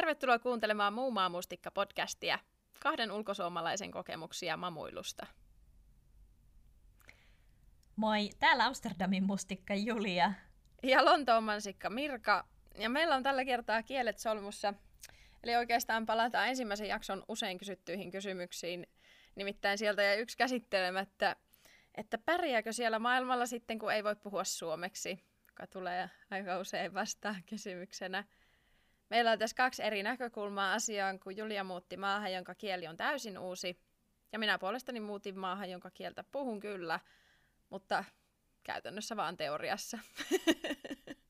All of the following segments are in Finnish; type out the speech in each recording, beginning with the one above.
Tervetuloa kuuntelemaan Muu Maamustikka-podcastia, kahden ulkosuomalaisen kokemuksia mamuilusta. Moi, täällä Amsterdamin mustikka Julia. Ja Lontoon mansikka Mirka. Ja meillä on tällä kertaa kielet solmussa. Eli oikeastaan palataan ensimmäisen jakson usein kysyttyihin kysymyksiin. Nimittäin sieltä jäi yksi käsittelemättä, että pärjääkö siellä maailmalla sitten, kun ei voi puhua suomeksi, joka tulee aika usein vastaan kysymyksenä. Meillä on tässä kaksi eri näkökulmaa asiaan, kun Julia muutti maahan, jonka kieli on täysin uusi. Ja minä puolestani muutin maahan, jonka kieltä puhun kyllä, mutta käytännössä vaan teoriassa.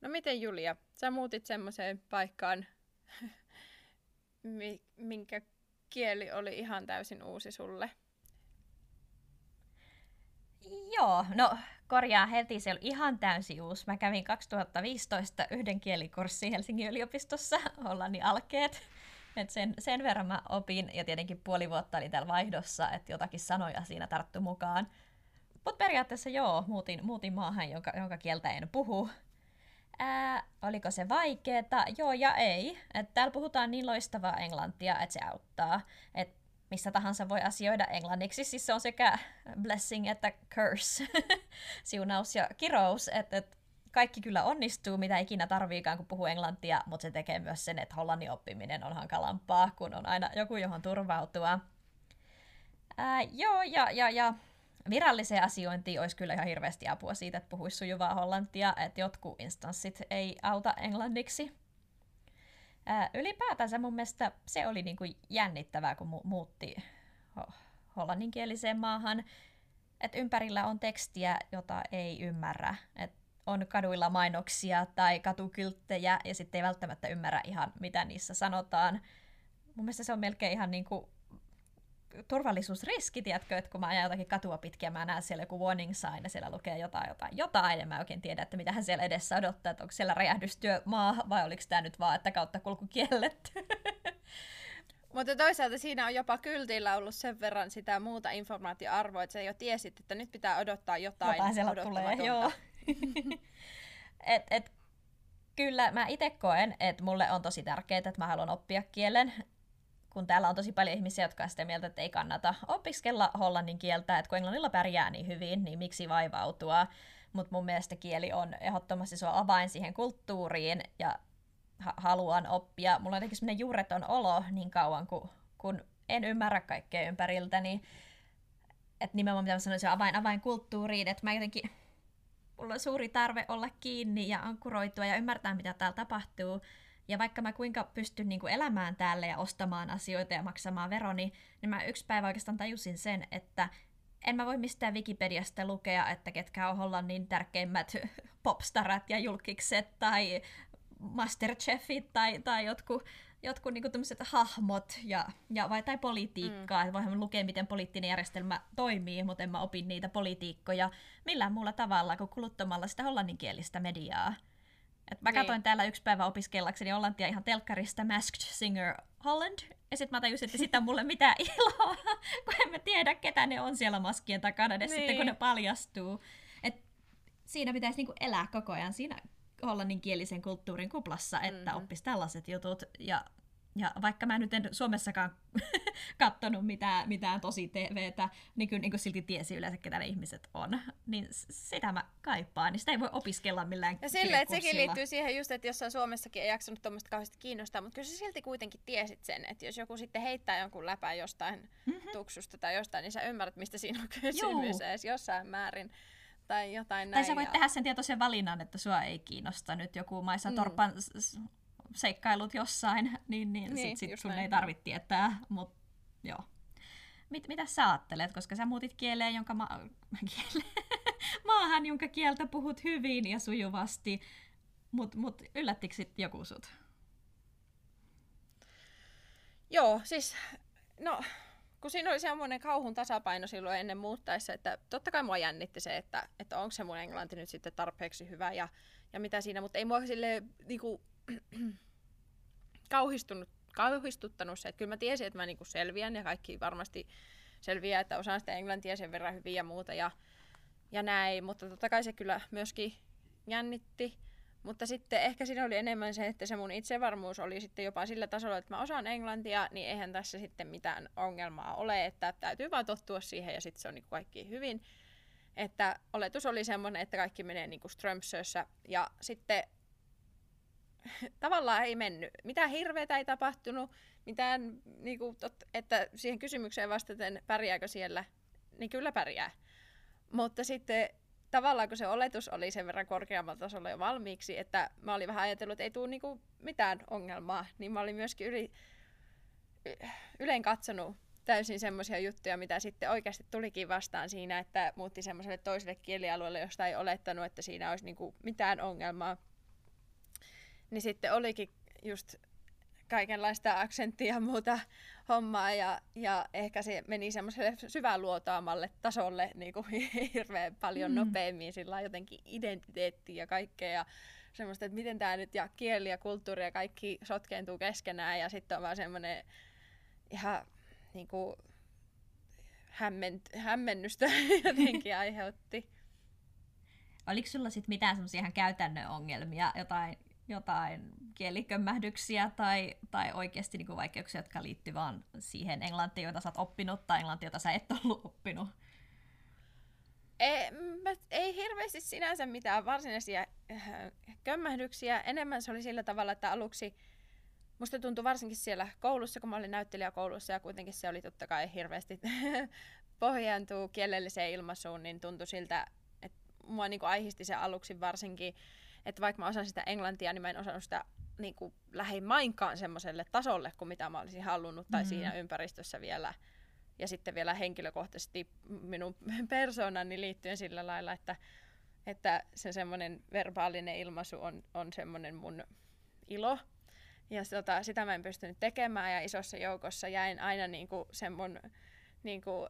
No miten Julia, sä muutit semmoiseen paikkaan, minkä kieli oli ihan täysin uusi sulle? Joo, no korjaa heti, se oli ihan täysi uusi. Mä kävin 2015 yhden kielikurssin Helsingin yliopistossa, Hollannin alkeet. Et sen, sen verran mä opin, ja tietenkin puoli vuotta oli täällä vaihdossa, että jotakin sanoja siinä tarttu mukaan. Mutta periaatteessa joo, muutin, muutin maahan, jonka, jonka kieltä en puhu. Ää, oliko se vaikeeta? Joo ja ei. Et täällä puhutaan niin loistavaa englantia, että se auttaa. Et missä tahansa voi asioida englanniksi. Siis se on sekä blessing että curse, siunaus ja kirous, että et kaikki kyllä onnistuu, mitä ikinä tarviikaan, kun puhuu englantia, mutta se tekee myös sen, että hollannin oppiminen on hankalampaa, kun on aina joku, johon turvautua. Ää, joo, ja, ja, ja viralliseen asiointiin olisi kyllä ihan hirveästi apua siitä, että puhuisi sujuvaa hollantia, että jotkut instanssit ei auta englanniksi. Ää, ylipäätänsä mun mielestä se oli niinku jännittävää, kun mu- muutti ho- hollanninkieliseen maahan. että ympärillä on tekstiä, jota ei ymmärrä. Et on kaduilla mainoksia tai katukylttejä ja sitten ei välttämättä ymmärrä ihan, mitä niissä sanotaan. Mun mielestä se on melkein ihan niinku turvallisuusriski, tiedätkö, että kun mä ajan jotakin katua pitkin mä näen siellä joku warning sign ja siellä lukee jotain, jotain, jotain, ja mä oikein tiedä, että mitä hän siellä edessä odottaa, että onko siellä räjähdystyömaa vai oliko tämä nyt vaan, että kautta kulku kielletty. Mutta toisaalta siinä on jopa kyltillä ollut sen verran sitä muuta informaatioarvoa, että sä jo tiesit, että nyt pitää odottaa jotain Jotain siellä tulee, joo. et, et, kyllä mä itse koen, että mulle on tosi tärkeää, että mä haluan oppia kielen kun täällä on tosi paljon ihmisiä, jotka on sitä mieltä, että ei kannata opiskella hollannin kieltä, että kun englannilla pärjää niin hyvin, niin miksi vaivautua. Mutta mun mielestä kieli on ehdottomasti on avain siihen kulttuuriin ja ha- haluan oppia. Mulla on jotenkin semmoinen juureton olo niin kauan, kun, kun en ymmärrä kaikkea ympäriltä, niin että nimenomaan mitä mä on avain, avain kulttuuriin, että mä jotenkin, mulla on suuri tarve olla kiinni ja ankkuroitua ja ymmärtää, mitä täällä tapahtuu. Ja vaikka mä kuinka pystyn niin kuin elämään täällä ja ostamaan asioita ja maksamaan veroni, niin mä yksi päivä oikeastaan tajusin sen, että en mä voi mistään Wikipediasta lukea, että ketkä on Hollannin tärkeimmät popstarat ja julkikset tai Masterchefit tai, tai jotkut, jotkut niin hahmot ja, ja, vai, tai politiikkaa. Mm. Voihan lukea, miten poliittinen järjestelmä toimii, mutta en mä opin niitä politiikkoja millään muulla tavalla kuin kuluttamalla sitä hollanninkielistä mediaa. Et mä niin. katsoin täällä yksi päivä opiskellakseni Hollantia ihan telkkarista Masked Singer Holland. Ja sitten mä tajusin, että sitä on mulle mitään iloa, kun en mä tiedä, ketä ne on siellä maskien takana niin. sitten, kun ne niin. paljastuu. Et siinä pitäisi niinku elää koko ajan siinä hollanninkielisen kulttuurin kuplassa, että mm-hmm. oppisi tällaiset jutut. Ja ja vaikka mä nyt en Suomessakaan katsonut mitään, mitään tosi TVtä, niin kyllä niin kuin silti tiesi yleensä, ketä ne ihmiset on. Niin sitä mä kaipaan, niin sitä ei voi opiskella millään Ja sille, että sekin liittyy siihen just, että jossain Suomessakin ei jaksanut tuommoista kauheasti kiinnostaa, mutta kyllä sä silti kuitenkin tiesit sen, että jos joku sitten heittää jonkun läpää jostain mm-hmm. tuksusta tai jostain, niin sä ymmärrät, mistä siinä on kysymys edes jossain määrin tai jotain näin. Tai sä voit ja... tehdä sen tietoisen valinnan, että sua ei kiinnosta nyt joku Maisa mm. Torpan seikkailut jossain, niin, niin, niin sit, sit sun näin. ei tarvitse tietää, mutta joo. Mit, mitä sä ajattelet, koska sä muutit kieleen, jonka ma- kiele- maahan, jonka kieltä puhut hyvin ja sujuvasti, mutta mut yllättikö sit joku sut? Joo, siis no, kun siinä oli semmoinen kauhun tasapaino silloin ennen muuttaessa, että totta kai mua jännitti se, että, että onko se mun englanti nyt sitten tarpeeksi hyvä ja, ja mitä siinä, mutta ei mua sille niinku, kauhistunut, kauhistuttanut se, että kyllä mä tiesin, että mä niinku selviän ja kaikki varmasti selviää, että osaan sitä englantia sen verran hyvin ja muuta. Ja, ja näin, mutta totta kai se kyllä myöskin jännitti. Mutta sitten ehkä siinä oli enemmän se, että se mun itsevarmuus oli sitten jopa sillä tasolla, että mä osaan englantia, niin eihän tässä sitten mitään ongelmaa ole, että täytyy vaan tottua siihen ja sitten se on niin kaikki hyvin. Että oletus oli semmoinen, että kaikki menee niin kuin Strömsössä ja sitten tavallaan ei mennyt. Mitään hirveätä ei tapahtunut, mitään, niin kuin, tot, että siihen kysymykseen vastaten pärjääkö siellä, niin kyllä pärjää. Mutta sitten tavallaan kun se oletus oli sen verran korkeammalla tasolla jo valmiiksi, että mä olin vähän ajatellut, että ei tule niinku mitään ongelmaa, niin mä olin myöskin yli, yleen katsonut täysin semmoisia juttuja, mitä sitten oikeasti tulikin vastaan siinä, että muutti semmoiselle toiselle kielialueelle, josta ei olettanut, että siinä olisi niinku mitään ongelmaa. Niin sitten olikin just kaikenlaista aksenttia ja muuta hommaa ja, ja ehkä se meni semmoiselle syväluotaamalle tasolle niin kuin hirveän paljon mm. nopeammin sillä jotenkin identiteetti ja kaikkea ja semmoista, että miten tämä nyt ja kieli ja kulttuuri ja kaikki sotkeentuu keskenään ja sitten on vaan semmoinen ihan niin kuin hämment, hämmennystä jotenkin aiheutti. Oliko sulla sitten mitään semmoisia ihan käytännön ongelmia, jotain jotain kielikömmähdyksiä tai, tai oikeasti niin kuin vaikeuksia, jotka liittyvät vaan siihen englantiin, jota sä oot oppinut, tai englantiin, jota sä et ollut oppinut? Ei, mä, ei hirveästi sinänsä mitään varsinaisia äh, kömmähdyksiä. Enemmän se oli sillä tavalla, että aluksi musta tuntui varsinkin siellä koulussa, kun mä olin näyttelijäkoulussa ja kuitenkin se oli totta kai hirveästi pohjaantuu kielelliseen ilmaisuun, niin tuntui siltä, että mua niin kuin aihisti se aluksi varsinkin että vaikka mä osasin sitä englantia, niin mä en osannut sitä niin kuin lähimainkaan semmoiselle tasolle kuin mitä mä olisin halunnut tai mm. siinä ympäristössä vielä. Ja sitten vielä henkilökohtaisesti minun persoonani liittyen sillä lailla, että, että se semmoinen verbaalinen ilmaisu on, on semmoinen mun ilo. Ja tota, sitä mä en pystynyt tekemään ja isossa joukossa jäin aina niin kuin sen mun niin kuin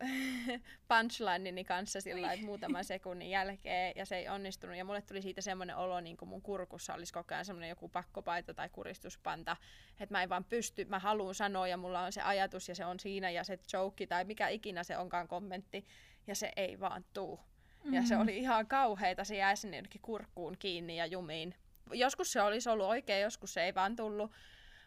punchlineni kanssa sillä muutaman sekunnin jälkeen ja se ei onnistunut. Ja mulle tuli siitä semmoinen olo, niin kuin mun kurkussa olisi koko ajan semmoinen joku pakkopaita tai kuristuspanta, että mä en vaan pysty, mä haluan sanoa ja mulla on se ajatus ja se on siinä ja se joke tai mikä ikinä se onkaan kommentti ja se ei vaan tuu. Mm-hmm. Ja se mm. oli ihan kauheita, se jäi sinne kurkkuun kiinni ja jumiin. Joskus se olisi ollut oikein, joskus se ei vaan tullut.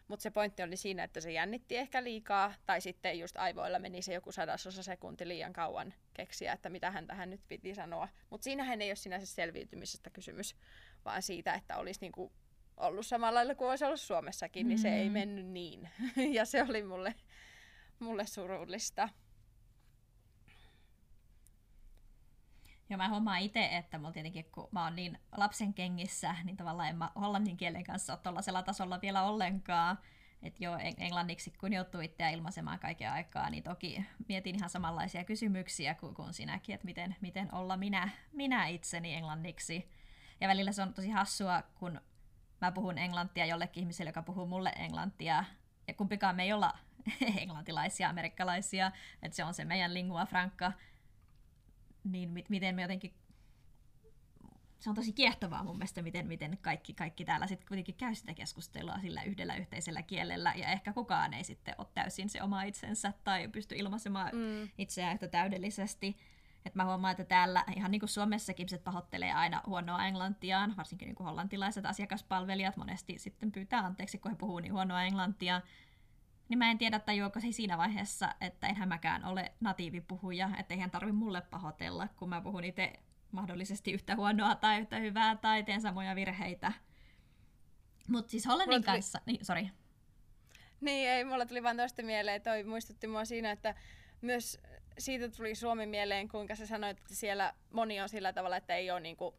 Mutta se pointti oli siinä, että se jännitti ehkä liikaa, tai sitten just aivoilla meni se joku sadasosa sekunti liian kauan keksiä, että mitä hän tähän nyt piti sanoa. Mutta siinähän ei ole sinänsä selviytymisestä kysymys, vaan siitä, että olisi niinku ollut samalla lailla kuin olisi ollut Suomessakin, mm. niin se ei mm. mennyt niin. ja se oli mulle, mulle surullista. Ja mä huomaan itse, että mulla tietenkin, kun mä oon niin lapsen kengissä, niin tavallaan en mä hollannin kielen kanssa ole tuollaisella tasolla vielä ollenkaan. Että jo englanniksi, kun joutuu itseä ilmaisemaan kaiken aikaa, niin toki mietin ihan samanlaisia kysymyksiä kuin, kuin sinäkin, että miten, miten olla minä, minä itseni englanniksi. Ja välillä se on tosi hassua, kun mä puhun englantia jollekin ihmiselle, joka puhuu mulle englantia, ja kumpikaan me ei olla englantilaisia, amerikkalaisia, että se on se meidän lingua franca, niin mit, miten me jotenkin se on tosi kiehtovaa mun mielestä, miten, miten kaikki, kaikki täällä sitten kuitenkin käy sitä keskustelua sillä yhdellä yhteisellä kielellä, ja ehkä kukaan ei sitten ole täysin se oma itsensä tai pysty ilmaisemaan mm. itseään yhtä täydellisesti. Et mä huomaan, että täällä ihan niin kuin Suomessakin ihmiset pahoittelee aina huonoa englantiaan, varsinkin niin kuin hollantilaiset asiakaspalvelijat monesti sitten pyytää anteeksi, kun he puhuu niin huonoa englantia niin mä en tiedä tajuako se siinä vaiheessa, että enhän mäkään ole natiivipuhuja, että eihän tarvi mulle pahoitella, kun mä puhun itse mahdollisesti yhtä huonoa tai yhtä hyvää tai teen samoja virheitä. Mutta siis Hollannin tuli... kanssa, niin sori. Niin, ei, mulla tuli vaan tosta mieleen, toi muistutti mua siinä, että myös siitä tuli Suomi mieleen, kuinka sä sanoit, että siellä moni on sillä tavalla, että ei ole niinku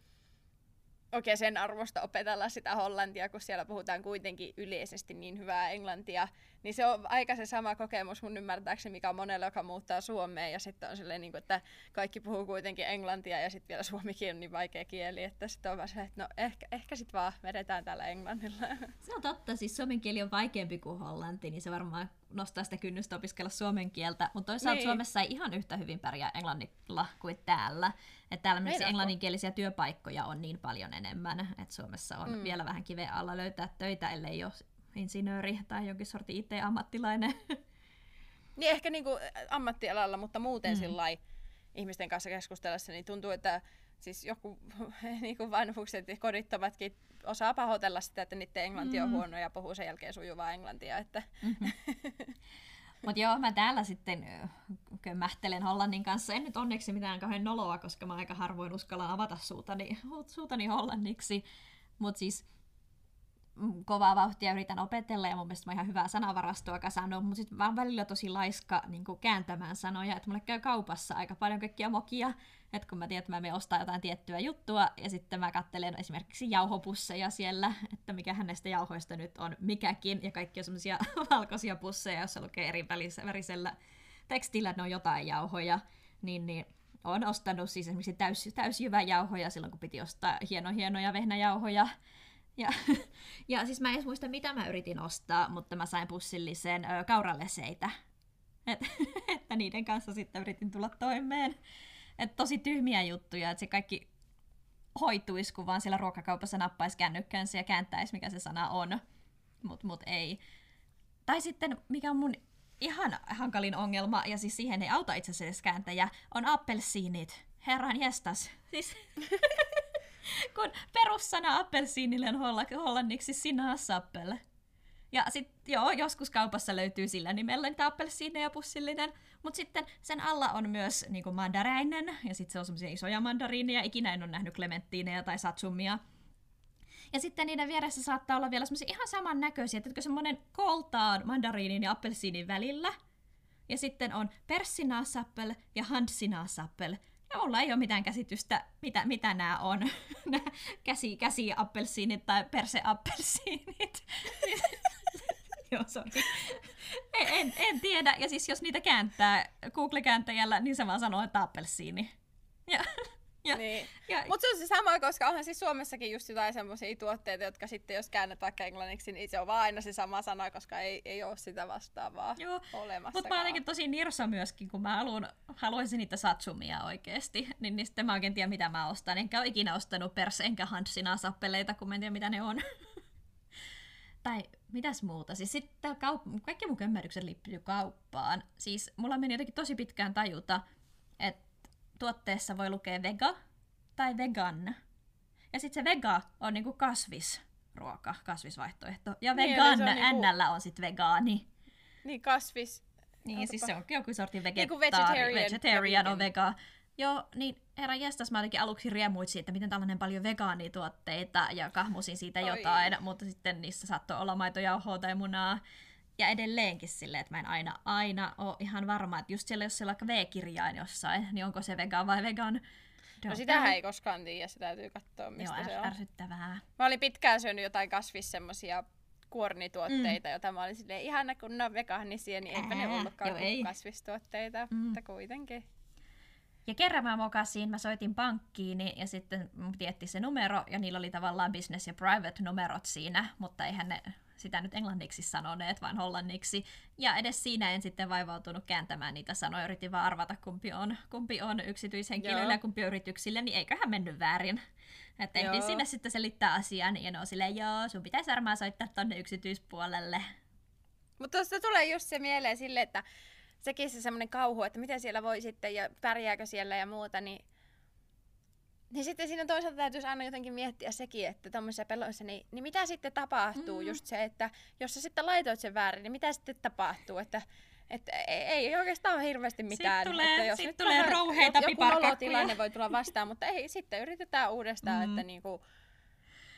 oikein sen arvosta opetella sitä hollantia, kun siellä puhutaan kuitenkin yleisesti niin hyvää englantia, niin se on aika se sama kokemus mun ymmärtääkseni, mikä on monella, joka muuttaa Suomeen, ja sitten on silleen, niin kuin, että kaikki puhuu kuitenkin englantia, ja sitten vielä suomikin on niin vaikea kieli, että sitten on vaan se, että no ehkä, ehkä sitten vaan vedetään täällä englannilla. Se on totta, siis suomen kieli on vaikeampi kuin hollanti, niin se varmaan nostaa sitä kynnystä opiskella suomen kieltä, mutta toisaalta niin. Suomessa ei ihan yhtä hyvin pärjää englannilla kuin täällä. Että täällä myös englanninkielisiä työpaikkoja on niin paljon enemmän, että Suomessa on mm. vielä vähän kiveä alla löytää töitä, ellei ole insinööri tai jonkin sortin IT-ammattilainen. Niin ehkä niinku ammattialalla, mutta muuten mm. sillä ihmisten kanssa keskustellessa, niin tuntuu, että siis joku niin kuin vanhukset ja kodittomatkin osaa pahoitella sitä, että niiden englanti on Mm. huono ja puhuu sen jälkeen sujuvaa englantia. Että... Mhm. Mutta joo, mä täällä sitten kömmähtelen Hollannin kanssa. En nyt onneksi mitään kauhean noloa, koska mä aika harvoin uskallan avata suutani, suutani hollanniksi. Mutta siis kovaa vauhtia yritän opetella ja mun mielestä mä ihan hyvää sanavarastoa kasannut, mutta sitten mä oon välillä tosi laiska niin kääntämään sanoja, että mulle käy kaupassa aika paljon kaikkia mokia, että kun mä tiedän, että mä menen ostaa jotain tiettyä juttua ja sitten mä kattelen esimerkiksi jauhopusseja siellä, että mikä näistä jauhoista nyt on mikäkin ja kaikki on semmoisia valkoisia pusseja, joissa lukee eri värisellä tekstillä, että ne on jotain jauhoja, niin, niin olen ostanut siis esimerkiksi täys, täysjyväjauhoja silloin, kun piti ostaa hieno, hienoja vehnäjauhoja. Ja, ja siis mä en edes muista, mitä mä yritin ostaa, mutta mä sain pussillisen ö, kauraleseitä. Et, että niiden kanssa sitten yritin tulla toimeen. Et tosi tyhmiä juttuja, että se kaikki hoituisi, kun vaan siellä ruokakaupassa nappaisi kännykkänsä ja kääntäisi, mikä se sana on. Mut, mut ei. Tai sitten, mikä on mun ihan hankalin ongelma, ja siis siihen ei auta itse asiassa kääntäjä, on appelsiinit. Herran jestas. Siis, kun perussana appelsiinille on holla- hollanniksi sinaasappel. Ja sitten joo, joskus kaupassa löytyy sillä nimellä niitä appelsiineja pussillinen, mutta sitten sen alla on myös niinku mandaräinen, ja sitten se on semmoisia isoja mandariineja, ikinä en ole nähnyt klementtiineja tai satsumia. Ja sitten niiden vieressä saattaa olla vielä semmoisia ihan samannäköisiä, että semmoinen koltaan mandariinin ja appelsiinin välillä. Ja sitten on perssinaasappel ja handsinaasappel. Ja mulla ei ole mitään käsitystä, mitä, mitä nämä on. Nämä käsi, käsiappelsiinit tai perseappelsiinit. Joo, sorry. En, en, en tiedä. Ja siis jos niitä kääntää Google-kääntäjällä, niin se vaan sanoo, että appelsiini. Ja, ja, Niin. ja, Mutta se on se sama, koska onhan siis Suomessakin just jotain semmoisia tuotteita, jotka sitten jos käännät vaikka englanniksi, niin se on vaan aina se sama sana, koska ei, ei ole sitä vastaavaa Joo, olemassa. Mutta mä oon jotenkin tosi nirsa myöskin, kun mä haluan, haluaisin niitä satsumia oikeesti. Niin, niin sitten mä oikein tiedä, mitä mä ostan. Enkä ole ikinä ostanut perse enkä hanssina sappeleita, kun mä en tiedä, mitä ne on. tai mitäs muuta? Siis sitten kaup- kaikki mun kömmärrykset liittyy kauppaan. Siis mulla meni jotenkin tosi pitkään tajuta, tuotteessa voi lukea vega tai vegan. Ja sitten se vega on niinku kasvisruoka, kasvisvaihtoehto. Ja Niin, vegan on niinku... NL on sitten vegaani. Niin kasvis. Niin, Ootapa. siis se on joku sortin Niinku vegetaari. vegetarian vegetarian ja on vega. Joo, niin herra jestas, mä jotenkin aluksi riemuitsin, että miten tällainen paljon vegaanituotteita ja kahmusin siitä Oi. jotain, mutta sitten niissä saattoi olla maitojauhoa tai munaa. Ja edelleenkin silleen, että mä en aina, aina ole ihan varma, että just siellä, jos siellä on V-kirjain jossain, niin onko se vegan vai vegan. No sitähän ei koskaan tiedä, se täytyy katsoa, mistä Joo, se on. ärsyttävää. Mä olin pitkään syönyt jotain kasvis semmosia kuornituotteita, mm. joita mä olin silleen, ihana kun ne on vegaanisia, niin eipä ne Ää, ollutkaan joo, kuin ei. kasvistuotteita, Mm. mutta kuitenkin. Ja kerran mä mokasin, mä soitin pankkiin ja sitten mun tietti se numero ja niillä oli tavallaan business ja private numerot siinä, mutta eihän ne sitä nyt englanniksi sanoneet, vaan hollanniksi. Ja edes siinä en sitten vaivautunut kääntämään niitä sanoja, yritin vaan arvata kumpi on, kumpi on yksityishenkilöille Joo. ja kumpi on yrityksille, niin eiköhän mennyt väärin. Että ehdin sinne sitten selittää asian ja ne on silleen, joo, sun pitäisi varmaan soittaa tonne yksityispuolelle. Mutta tuosta tulee just se mieleen sille, että sekin se semmoinen kauhu, että miten siellä voi sitten ja pärjääkö siellä ja muuta, niin niin sitten siinä toisaalta täytyisi aina jotenkin miettiä sekin, että tuommoisissa peloissa, niin, niin mitä sitten tapahtuu? Mm. Just se, että jos sä sitten laitoit sen väärin, niin mitä sitten tapahtuu? Että, että ei, ei oikeastaan ole hirveästi mitään. tulee- että jos sit nyt tulee rouheita joku nolotilanne voi tulla vastaan, mutta ei, sitten yritetään uudestaan, Mm. että niinku,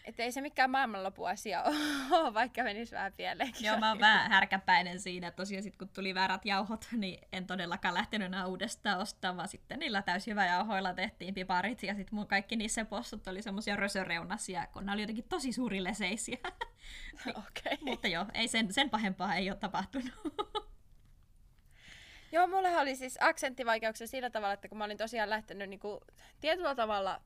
että ei se mikään maailmanlopu asia ole, vaikka menisi vähän pieleenkin. Joo, mä oon vähän härkäpäinen siinä. Tosiaan sit kun tuli väärät jauhot, niin en todellakaan lähtenyt enää uudestaan ostamaan, vaan sitten niillä täysjyväjauhoilla tehtiin piparit. Ja sitten mun kaikki niissä possut oli semmosia rösöreunasia, kun ne oli jotenkin tosi suurileseisiä. Okei. Mutta joo, ei sen, sen pahempaa ei ole tapahtunut. Joo, mulla oli siis aksenttivaikeuksia sillä tavalla, että kun mä olin tosiaan lähtenyt niinku, tietyllä tavalla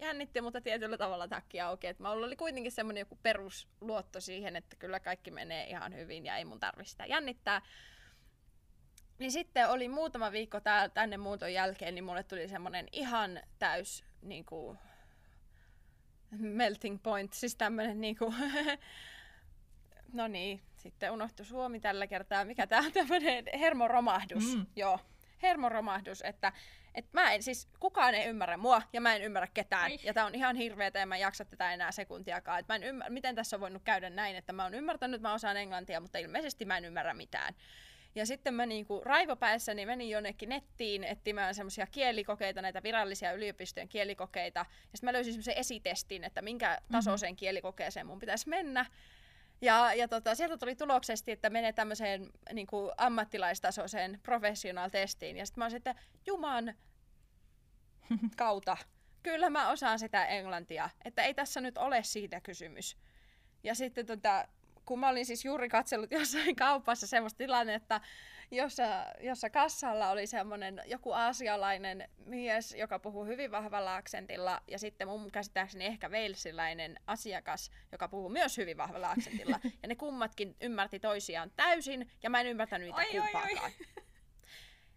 jännitti, mutta tietyllä tavalla takki auki. Et mulla oli kuitenkin semmoinen joku perusluotto siihen, että kyllä kaikki menee ihan hyvin ja ei mun tarvi sitä jännittää. Niin sitten oli muutama viikko tää, tänne muuton jälkeen, niin mulle tuli semmoinen ihan täys niinku, melting point, siis tämmönen niinku, no niin, sitten unohtui Suomi tällä kertaa. Mikä tää on tämmönen hermoromahdus? Mm. Joo. hermoromahdus, että et mä en, siis kukaan ei ymmärrä mua ja mä en ymmärrä ketään. Ei. Ja tää on ihan hirveetä ja mä en jaksa tätä enää sekuntiakaan. Et mä en ymmär, miten tässä on voinut käydä näin, että mä oon ymmärtänyt, että mä osaan englantia, mutta ilmeisesti mä en ymmärrä mitään. Ja sitten mä niinku raivopäissäni menin jonnekin nettiin etsimään semmoisia kielikokeita, näitä virallisia yliopistojen kielikokeita. Ja sitten mä löysin semmoisen esitestin, että minkä mhm. tasoiseen mm-hmm. kielikokeeseen mun pitäisi mennä. Ja, ja tota, sieltä tuli tuloksesti, että menee tämmöiseen niin kuin ammattilaistasoiseen professional testiin. Ja sitten mä olisin, että Juman kautta, kyllä mä osaan sitä englantia. Että ei tässä nyt ole siitä kysymys. Ja sitten tota, kun mä olin siis juuri katsellut jossain kaupassa semmoista tilannetta, jossa, jossa kassalla oli semmoinen joku aasialainen mies, joka puhuu hyvin vahvalla aksentilla, ja sitten mun käsittääkseni ehkä veilsiläinen asiakas, joka puhuu myös hyvin vahvalla aksentilla. Ja ne kummatkin ymmärti toisiaan täysin, ja mä en ymmärtänyt niitä oi, kumpaakaan. Oi, oi.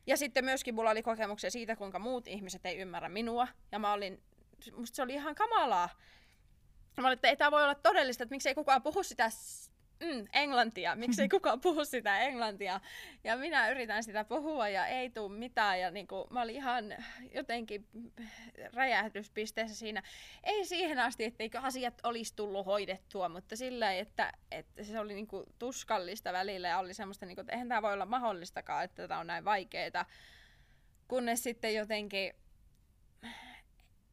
Ja sitten myöskin mulla oli kokemuksia siitä, kuinka muut ihmiset ei ymmärrä minua, ja mä olin, musta se oli ihan kamalaa. Mä olin, että ei tämä voi olla todellista, että miksei kukaan puhu sitä mm, englantia, miksei kukaan puhu sitä englantia. Ja minä yritän sitä puhua ja ei tule mitään. Ja niin kuin, mä olin ihan jotenkin räjähdyspisteessä siinä. Ei siihen asti, etteikö asiat olisi tullut hoidettua, mutta sillä että, että se oli niin kuin tuskallista välillä ja oli semmoista, niin kuin, että eihän tämä voi olla mahdollistakaan, että tämä on näin vaikeaa. Kunnes sitten jotenkin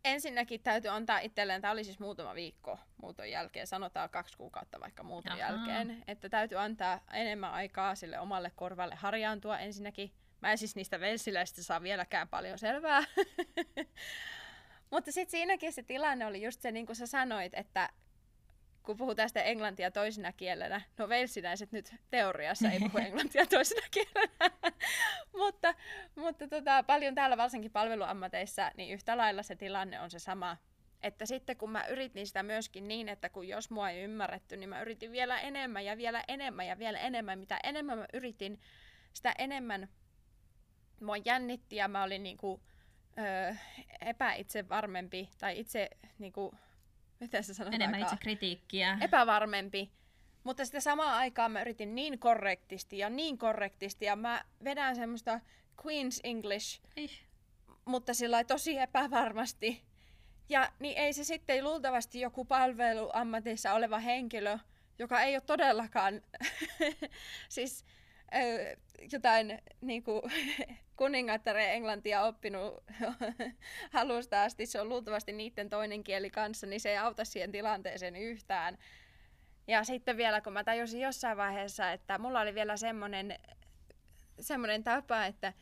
ensinnäkin täytyy antaa itselleen, tämä oli siis muutama viikko muuton jälkeen, sanotaan kaksi kuukautta vaikka muuton Aha. jälkeen, että täytyy antaa enemmän aikaa sille omalle korvalle harjaantua ensinnäkin. Mä en siis niistä velsiläistä saa vieläkään paljon selvää. Mutta sitten siinäkin se tilanne oli just se, niin kuin sä sanoit, että kun puhutaan sitä englantia toisena kielenä, no velsinäiset nyt teoriassa ei puhu englantia toisena kielenä, mutta, mutta tota, paljon täällä varsinkin palveluammateissa, niin yhtä lailla se tilanne on se sama. Että sitten kun mä yritin sitä myöskin niin, että kun jos mua ei ymmärretty, niin mä yritin vielä enemmän ja vielä enemmän ja vielä enemmän. Mitä enemmän mä yritin, sitä enemmän mua jännitti ja mä olin niinku, ö, epäitsevarmempi tai itse niinku, miten se sanotaan? Enemmän itse kritiikkiä. Epävarmempi. Mutta sitten samaan aikaan mä yritin niin korrektisti ja niin korrektisti ja mä vedän semmoista Queen's English, Ih. mutta sillä tosi epävarmasti. Ja niin ei se sitten luultavasti joku palveluammatissa oleva henkilö, joka ei ole todellakaan siis jotain niin kuin, kuningattaren englantia oppinut halusta asti, se on luultavasti niiden toinen kieli kanssa, niin se ei auta siihen tilanteeseen yhtään. Ja sitten vielä, kun mä tajusin jossain vaiheessa, että mulla oli vielä semmoinen, semmoinen tapa, että,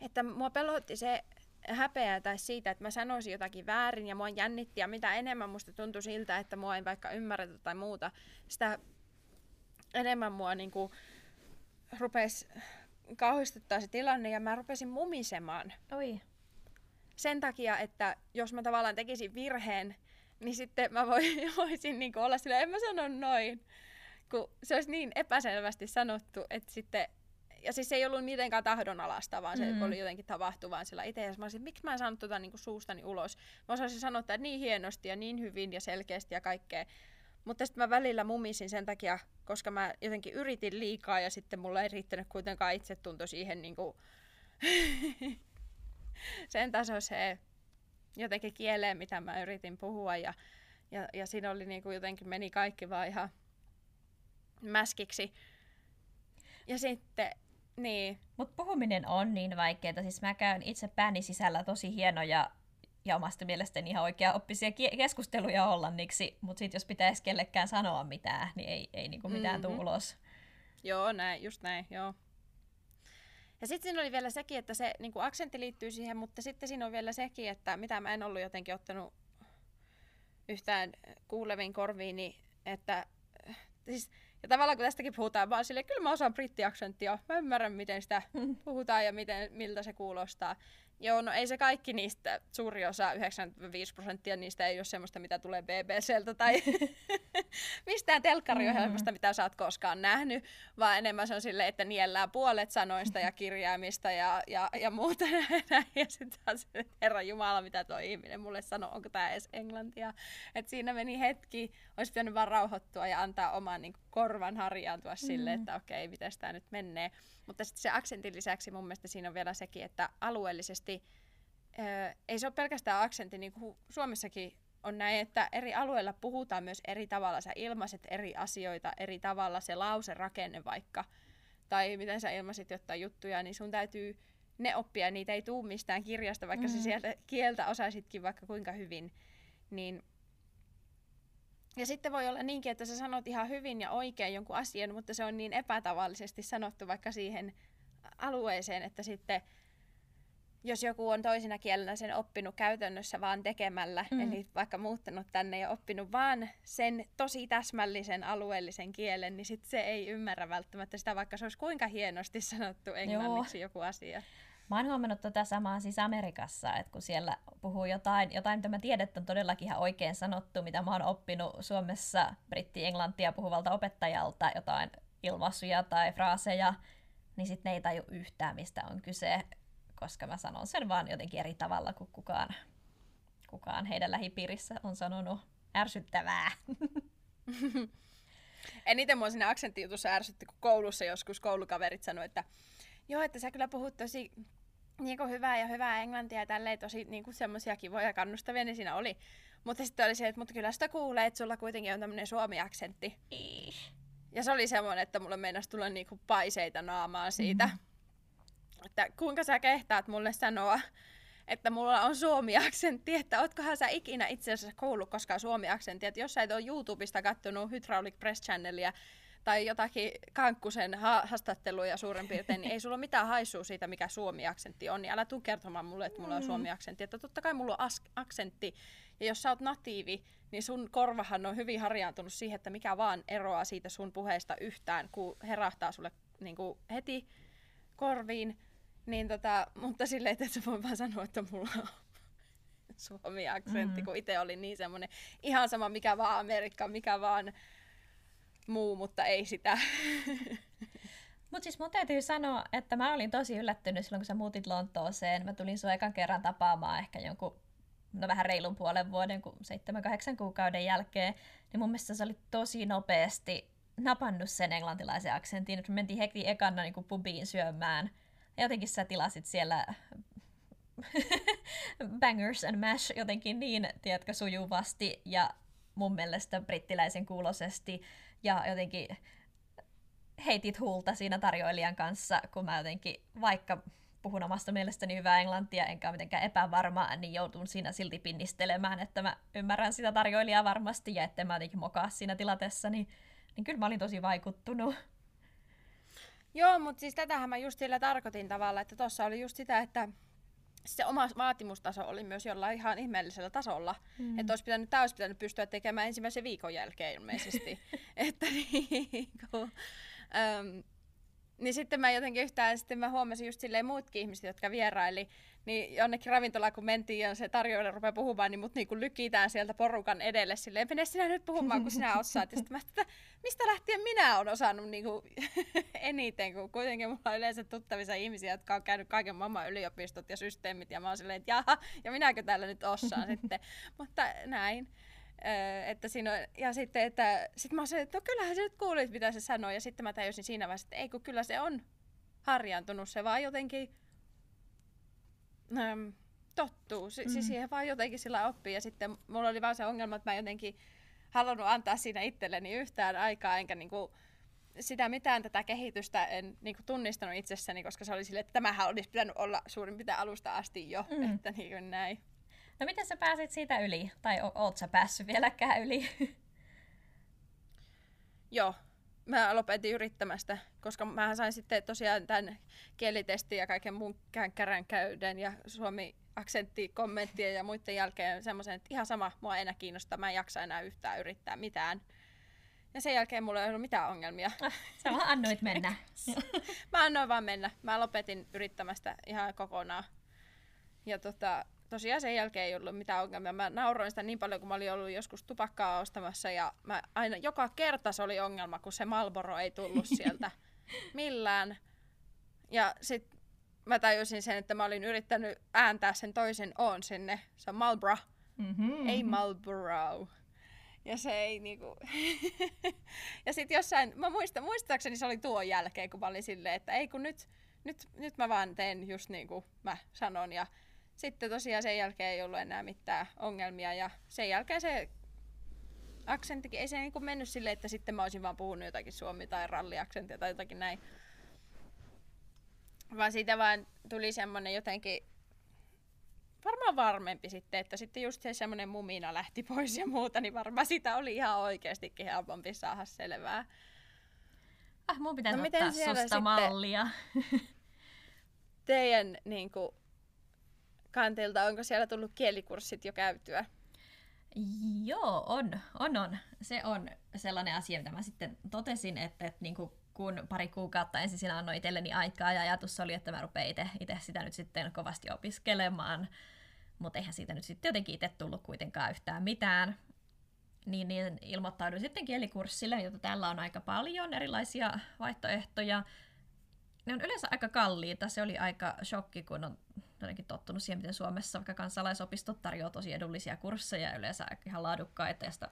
että mua pelotti se häpeä tai siitä, että mä sanoisin jotakin väärin ja mua jännitti ja mitä enemmän musta tuntui siltä, että mua ei vaikka ymmärretä tai muuta, sitä enemmän mua niinku rupesi kauhistuttaa se tilanne ja mä rupesin mumisemaan. Oi. Sen takia, että jos mä tavallaan tekisin virheen, niin sitten mä voisin niin olla sillä, en mä sano noin. Kun se olisi niin epäselvästi sanottu, että sitten ja siis se ei ollut mitenkään tahdonalasta, vaan se mm. oli jotenkin tapahtuvaan sillä itse. Ja mä olisin, miksi mä en saanut tota niin suustani ulos. Mä osaisin sanoa että niin hienosti ja niin hyvin ja selkeästi ja kaikkea. Mutta sitten mä välillä mumisin sen takia, koska mä jotenkin yritin liikaa ja sitten mulla ei riittänyt kuitenkaan itsetunto siihen niin kuin sen tasoiseen jotenkin kieleen, mitä mä yritin puhua. Ja, ja, ja siinä oli niin kuin jotenkin meni kaikki vaan ihan mäskiksi. Ja sitten, niin. Mutta puhuminen on niin vaikeaa. Siis mä käyn itse pääni sisällä tosi hienoja ja omasta mielestäni ihan oikea oppisia keskusteluja hollanniksi, mutta sitten jos pitäisi kellekään sanoa mitään, niin ei, ei niinku mitään mm-hmm. ulos. Joo, näin, just näin, joo. Ja sitten siinä oli vielä sekin, että se niin aksentti liittyy siihen, mutta sitten siinä on vielä sekin, että mitä mä en ollut jotenkin ottanut yhtään kuuleviin korviini, että siis, ja tavallaan kun tästäkin puhutaan, vaan silleen, kyllä mä osaan brittiaksenttia, mä ymmärrän miten sitä puhutaan ja miten, miltä se kuulostaa. Joo, no ei se kaikki niistä, suuri osa, 95 prosenttia niistä ei ole semmoista, mitä tulee BBCltä tai mistään telkkariohjelmasta, mm. mitä sä oot koskaan nähnyt, vaan enemmän se on silleen, että niellään puolet sanoista ja kirjaimista ja, ja, ja muuta. ja sitten taas se, herra Jumala, mitä tuo ihminen mulle sanoo, onko tämä edes englantia. Et siinä meni hetki, olisi pitänyt vaan rauhoittua ja antaa oman niin korvan harjaantua mm. sille, että okei, miten tämä nyt menee. Mutta sitten se aksentin lisäksi mun mielestä siinä on vielä sekin, että alueellisesti ö, ei se ole pelkästään aksentti, niin kuin Suomessakin on näin, että eri alueilla puhutaan myös eri tavalla. Sä ilmaiset eri asioita eri tavalla, se lause rakenne vaikka, tai miten sä ilmaisit jotain juttuja, niin sun täytyy ne oppia, niitä ei tuu mistään kirjasta, vaikka mm. sä sieltä kieltä osaisitkin vaikka kuinka hyvin. Niin ja sitten voi olla niinkin, että sä sanot ihan hyvin ja oikein jonkun asian, mutta se on niin epätavallisesti sanottu vaikka siihen alueeseen, että sitten jos joku on toisena kielenä sen oppinut käytännössä vaan tekemällä, mm. eli vaikka muuttanut tänne ja oppinut vaan sen tosi täsmällisen alueellisen kielen, niin sit se ei ymmärrä välttämättä sitä, vaikka se olisi kuinka hienosti sanottu englanniksi Joo. joku asia. Mä oon huomannut tota samaa siis Amerikassa, että kun siellä puhuu jotain, jotain mitä mä tiedän, että on todellakin ihan oikein sanottu, mitä mä oon oppinut Suomessa britti-englantia puhuvalta opettajalta, jotain ilmaisuja tai fraaseja, niin sitten ne ei taju yhtään, mistä on kyse, koska mä sanon sen vaan jotenkin eri tavalla kuin kukaan, kukaan heidän lähipiirissä on sanonut ärsyttävää. Eniten mua siinä aksenttijutussa ärsytti, kun koulussa joskus koulukaverit sanoivat, että joo, että sä kyllä puhut tosi niin kuin hyvää ja hyvää englantia ja tälleen tosi niin kuin semmoisia kivoja kannustavia, niin siinä oli. Mutta sitten oli se, että mutta kyllä sitä kuulee, että sulla kuitenkin on tämmöinen suomi-aksentti. Ja se oli semmoinen, että mulle meinasi tulla niinku paiseita naamaan siitä. Mm-hmm. Että kuinka sä kehtaat mulle sanoa, että mulla on suomi-aksentti, että ootkohan sä ikinä itse asiassa kuullut koskaan suomi-aksentti, että jos sä et ole YouTubesta kattonut Hydraulic Press Channelia, tai jotakin kankkusen haastatteluja suurin piirtein, niin ei sulla mitään haissua siitä, mikä suomi-aksentti on, niin älä tuu kertomaan mulle, että mulla on mm. suomi-aksentti. Että totta kai mulla on as- aksentti, ja jos sä oot natiivi, niin sun korvahan on hyvin harjaantunut siihen, että mikä vaan eroaa siitä sun puheesta yhtään, kun herahtaa sulle niin kuin heti korviin. Niin tota, mutta silleen, että sä voi vaan sanoa, että mulla on suomi-aksentti, mm. kun itse oli niin semmoinen ihan sama mikä vaan Amerikka, mikä vaan muu, mutta ei sitä. Mutta siis mun täytyy sanoa, että mä olin tosi yllättynyt silloin, kun sä muutit Lontooseen. Mä tulin sun ekan kerran tapaamaan ehkä jonkun, no vähän reilun puolen vuoden, kun 7-8 kuukauden jälkeen. Niin mun mielestä se oli tosi nopeasti napannut sen englantilaisen aksentin. Me mentiin heti ekana niin kuin pubiin syömään. Ja jotenkin sä tilasit siellä bangers and mash jotenkin niin, tiedätkö, sujuvasti ja mun mielestä brittiläisen kuulosesti ja jotenkin heitit huulta siinä tarjoilijan kanssa, kun mä jotenkin, vaikka puhun omasta mielestäni hyvää englantia, enkä ole mitenkään epävarma, niin joutun siinä silti pinnistelemään, että mä ymmärrän sitä tarjoilijaa varmasti ja että mä jotenkin mokaa siinä tilatessa, niin, niin kyllä mä olin tosi vaikuttunut. Joo, mutta siis tätähän mä just sillä tarkoitin tavalla, että tuossa oli just sitä, että se oma vaatimustaso oli myös jollain ihan ihmeellisellä tasolla. Mm. Että olisi pitänyt, tämä olisi pitänyt pystyä tekemään ensimmäisen viikon jälkeen ilmeisesti. että niin, äm, niin sitten mä jotenkin yhtään, sitten mä huomasin just silleen muutkin ihmiset, jotka vieraili, niin jonnekin ravintolaan kun mentiin ja se tarjoilija rupeaa puhumaan, niin mut niinku lykitään sieltä porukan edelle silleen, mene sinä nyt puhumaan, kun sinä osaat. Ja mä että mistä lähtien minä olen osannut niinku eniten, kun kuitenkin mulla on yleensä tuttavissa ihmisiä, jotka on käynyt kaiken maailman yliopistot ja systeemit, ja mä oon silleen, että jaha, ja minäkö täällä nyt osaan sitten. Mutta näin. Öö, että siinä on, ja sitten, että sit mä sanoin, että no kyllähän sä nyt kuulit, mitä se sanoi, ja sitten mä tajusin siinä vaiheessa, että ei kun kyllä se on harjaantunut, se vaan jotenkin ähm, tottuu, si- mm. siis siihen vaan jotenkin sillä oppii, ja sitten mulla oli vaan se ongelma, että mä jotenkin halunnut antaa siinä itselleni yhtään aikaa, enkä niinku, sitä mitään tätä kehitystä en niinku tunnistanut itsessäni, koska se oli sille, että tämähän olisi pitänyt olla suurin piirtein alusta asti jo, mm. että niinku näin. No miten sä pääsit siitä yli? Tai o- oot sä päässyt vieläkään yli? Joo, mä lopetin yrittämästä, koska mä sain sitten tosiaan tämän kielitestin ja kaiken muun kärän käyden ja suomi aksentti, kommenttien ja muiden jälkeen semmoisen, että ihan sama, mua ei enää kiinnosta, mä en jaksa enää yhtään yrittää mitään. Ja sen jälkeen mulla ei ollut mitään ongelmia. Sä vaan annoit mennä. mä annoin vaan mennä. Mä lopetin yrittämästä ihan kokonaan. Ja tota, tosiaan sen jälkeen ei ollut mitään ongelmia. Mä nauroin sitä niin paljon, kun mä olin ollut joskus tupakkaa ostamassa ja mä aina, joka kerta se oli ongelma, kun se Malboro ei tullut sieltä millään. Ja sitten mä tajusin sen, että mä olin yrittänyt ääntää sen toisen on sinne. Se on Malboro, mm-hmm. ei Malboro. Ja se ei niinku... ja sitten jossain, mä muistan, muistaakseni se oli tuon jälkeen, kun mä olin silleen, että ei kun nyt, nyt, nyt mä vaan teen just niin kuin mä sanon. Ja sitten tosiaan sen jälkeen ei ollut enää mitään ongelmia ja sen jälkeen se aksenttikin, ei se niin kuin mennyt silleen, että sitten mä olisin vaan puhunut jotakin suomi- tai ralliaksenttia tai jotakin näin. Vaan siitä vaan tuli semmonen jotenkin varmaan varmempi sitten, että sitten just se semmoinen mumina lähti pois ja muuta, niin varmaan sitä oli ihan oikeastikin helpompi saada selvää. Ah, mun pitäisi no, ottaa susta mallia. Teidän niin kuin, kantilta, onko siellä tullut kielikurssit jo käytyä? Joo, on, on, on. Se on sellainen asia, mitä mä sitten totesin, että, että niin kuin kun pari kuukautta ensin siinä annoin itselleni aikaa ja ajatus oli, että mä rupean itse sitä nyt sitten kovasti opiskelemaan, mutta eihän siitä nyt sitten jotenkin itse tullut kuitenkaan yhtään mitään. Niin, niin ilmoittauduin sitten kielikurssille, jota täällä on aika paljon erilaisia vaihtoehtoja. Ne on yleensä aika kalliita. Se oli aika shokki, kun on jotenkin tottunut siihen, miten Suomessa vaikka kansalaisopistot tarjoaa tosi edullisia kursseja ja yleensä ihan laadukkaita, ja sitä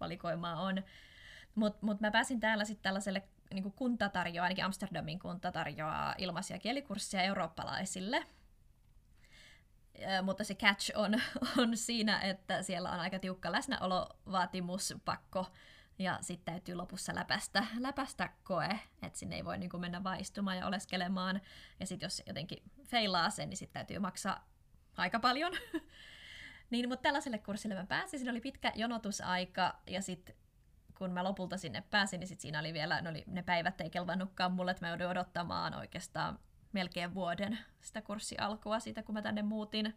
valikoimaa on. Mutta mut mä pääsin täällä sitten tällaiselle niin kunta tarjoaa, ainakin Amsterdamin kunta tarjoaa ilmaisia kielikursseja eurooppalaisille. mutta se catch on, on siinä, että siellä on aika tiukka läsnäolovaatimus, pakko, ja sitten täytyy lopussa läpästä, läpästä koe, että sinne ei voi niin kuin mennä vaistumaan ja oleskelemaan. Ja sitten jos jotenkin feilaa sen, niin sitten täytyy maksaa aika paljon. niin, mutta tällaiselle kurssille mä pääsin. Siinä oli pitkä jonotusaika ja sitten kun mä lopulta sinne pääsin, niin sit siinä oli vielä, ne, oli, ne päivät ei kelvannutkaan mulle, että mä joudun odottamaan oikeastaan melkein vuoden sitä kurssialkua siitä, kun mä tänne muutin.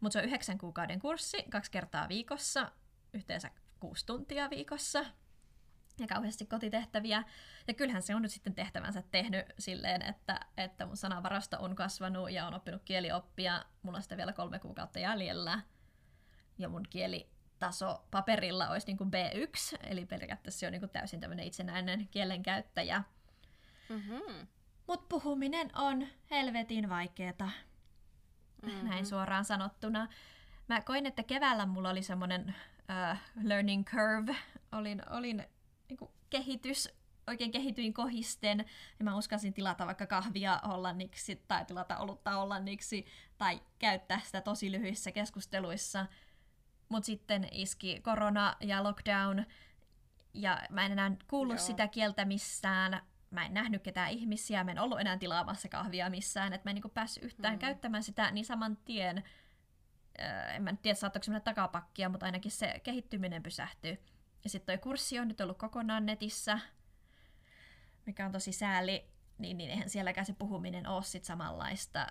Mutta se on yhdeksän kuukauden kurssi, kaksi kertaa viikossa, yhteensä kuusi tuntia viikossa ja kauheasti kotitehtäviä. Ja kyllähän se on nyt sitten tehtävänsä tehnyt silleen, että, että mun sanavarasto on kasvanut ja on oppinut kielioppia. Mulla on sitä vielä kolme kuukautta jäljellä. Ja mun kielitaso paperilla olisi niin kuin B1, eli periaatteessa se on niin kuin täysin tämmöinen itsenäinen kielenkäyttäjä. Mm-hmm. Mutta puhuminen on helvetin vaikeeta, mm-hmm. näin suoraan sanottuna. Mä koin, että keväällä mulla oli semmoinen uh, learning curve, olin, olin niin kuin kehitys, oikein kehityin kohisten, ja mä uskalsin tilata vaikka kahvia hollanniksi tai tilata olutta hollanniksi tai käyttää sitä tosi lyhyissä keskusteluissa. Mutta sitten iski korona ja lockdown, ja mä en enää kuullut Joo. sitä kieltä missään. Mä en nähnyt ketään ihmisiä, mä en ollut enää tilaamassa kahvia missään, että mä en niin päässyt yhtään mm. käyttämään sitä, niin saman tien en mä tiedä saattaako se mennä takapakkia, mutta ainakin se kehittyminen pysähtyy. Ja sitten toi kurssi on nyt ollut kokonaan netissä, mikä on tosi sääli, niin, niin eihän sielläkään se puhuminen ole sit samanlaista.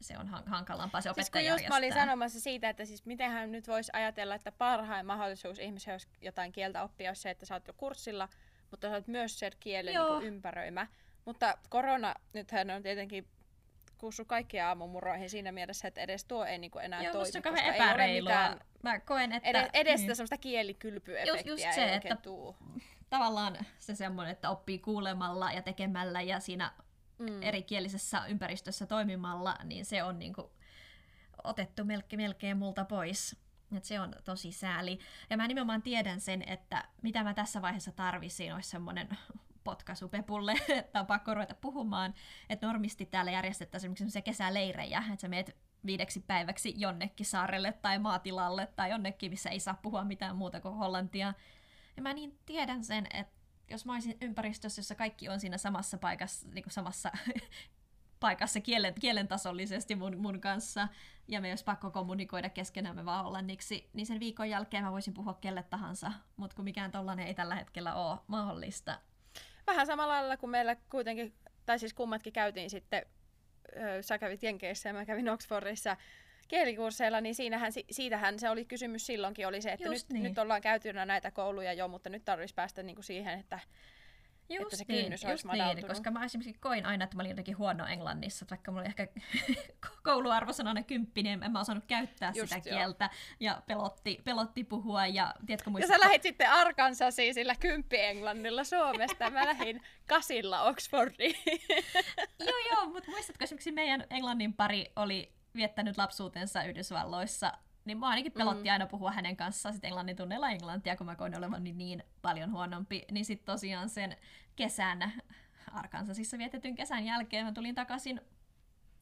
Se on hankalampaa se opettaja siis just mä olin sanomassa siitä, että siis mitenhän nyt voisi ajatella, että parhain mahdollisuus ihmisellä, jos jotain kieltä oppia, olisi se, että sä oot jo kurssilla, mutta sä oot myös se kielen niin ympäröimä. Mutta korona, nythän on tietenkin kuussu kaikkia aamumuroihin siinä mielessä, että edes tuo ei niinku enää Joo, toimi, koska ei ole mitään Mä koen, että... Edes, edes niin. semmoista kielikylpyefektiä just, just se, ei että tuu. Tavallaan se semmoinen, että oppii kuulemalla ja tekemällä ja siinä mm. erikielisessä ympäristössä toimimalla, niin se on niinku otettu melkein, melkein multa pois. Et se on tosi sääli. Ja mä nimenomaan tiedän sen, että mitä mä tässä vaiheessa tarvisin, olisi semmoinen potkaisu Pepulle, että on pakko ruveta puhumaan, että normisti täällä järjestettäisiin esimerkiksi kesäleirejä, että sä meet viideksi päiväksi jonnekin saarelle tai maatilalle tai jonnekin, missä ei saa puhua mitään muuta kuin hollantia. Ja mä niin tiedän sen, että jos mä olisin ympäristössä, jossa kaikki on siinä samassa paikassa, niin kuin samassa paikassa kielen, kielen tasollisesti mun, mun kanssa, ja me jos pakko kommunikoida keskenämme vaan hollanniksi, niin sen viikon jälkeen mä voisin puhua kelle tahansa, mutta kun mikään tollanen ei tällä hetkellä ole mahdollista, vähän samalla lailla kuin meillä kuitenkin, tai siis kummatkin käytiin sitten, sä kävit Jenkeissä ja mä kävin Oxfordissa kielikursseilla, niin siinähän, siitähän se oli kysymys silloinkin, oli se, että nyt, niin. nyt ollaan käyty näitä kouluja jo, mutta nyt tarvitsisi päästä niinku siihen, että Just että se niin, kynnys niin, olisi niin, koska mä esimerkiksi koin aina, että mä olin jotenkin huono englannissa, vaikka mulla oli ehkä kouluarvosanana kymppinen, en mä osannut käyttää Just sitä joo. kieltä ja pelotti, pelotti puhua. Ja, tiedätkö, muistat... ja sä lähit sitten Arkansasiin sillä kymppi-englannilla Suomesta, mä lähdin kasilla Oxfordiin. joo joo, mutta muistatko esimerkiksi meidän englannin pari oli viettänyt lapsuutensa Yhdysvalloissa niin mua ainakin pelotti mm. aina puhua hänen kanssaan sit englannin tunneilla englantia, kun mä koin olevan niin, niin paljon huonompi. Niin sitten tosiaan sen kesän, Arkansasissa vietetyn kesän jälkeen mä tulin takaisin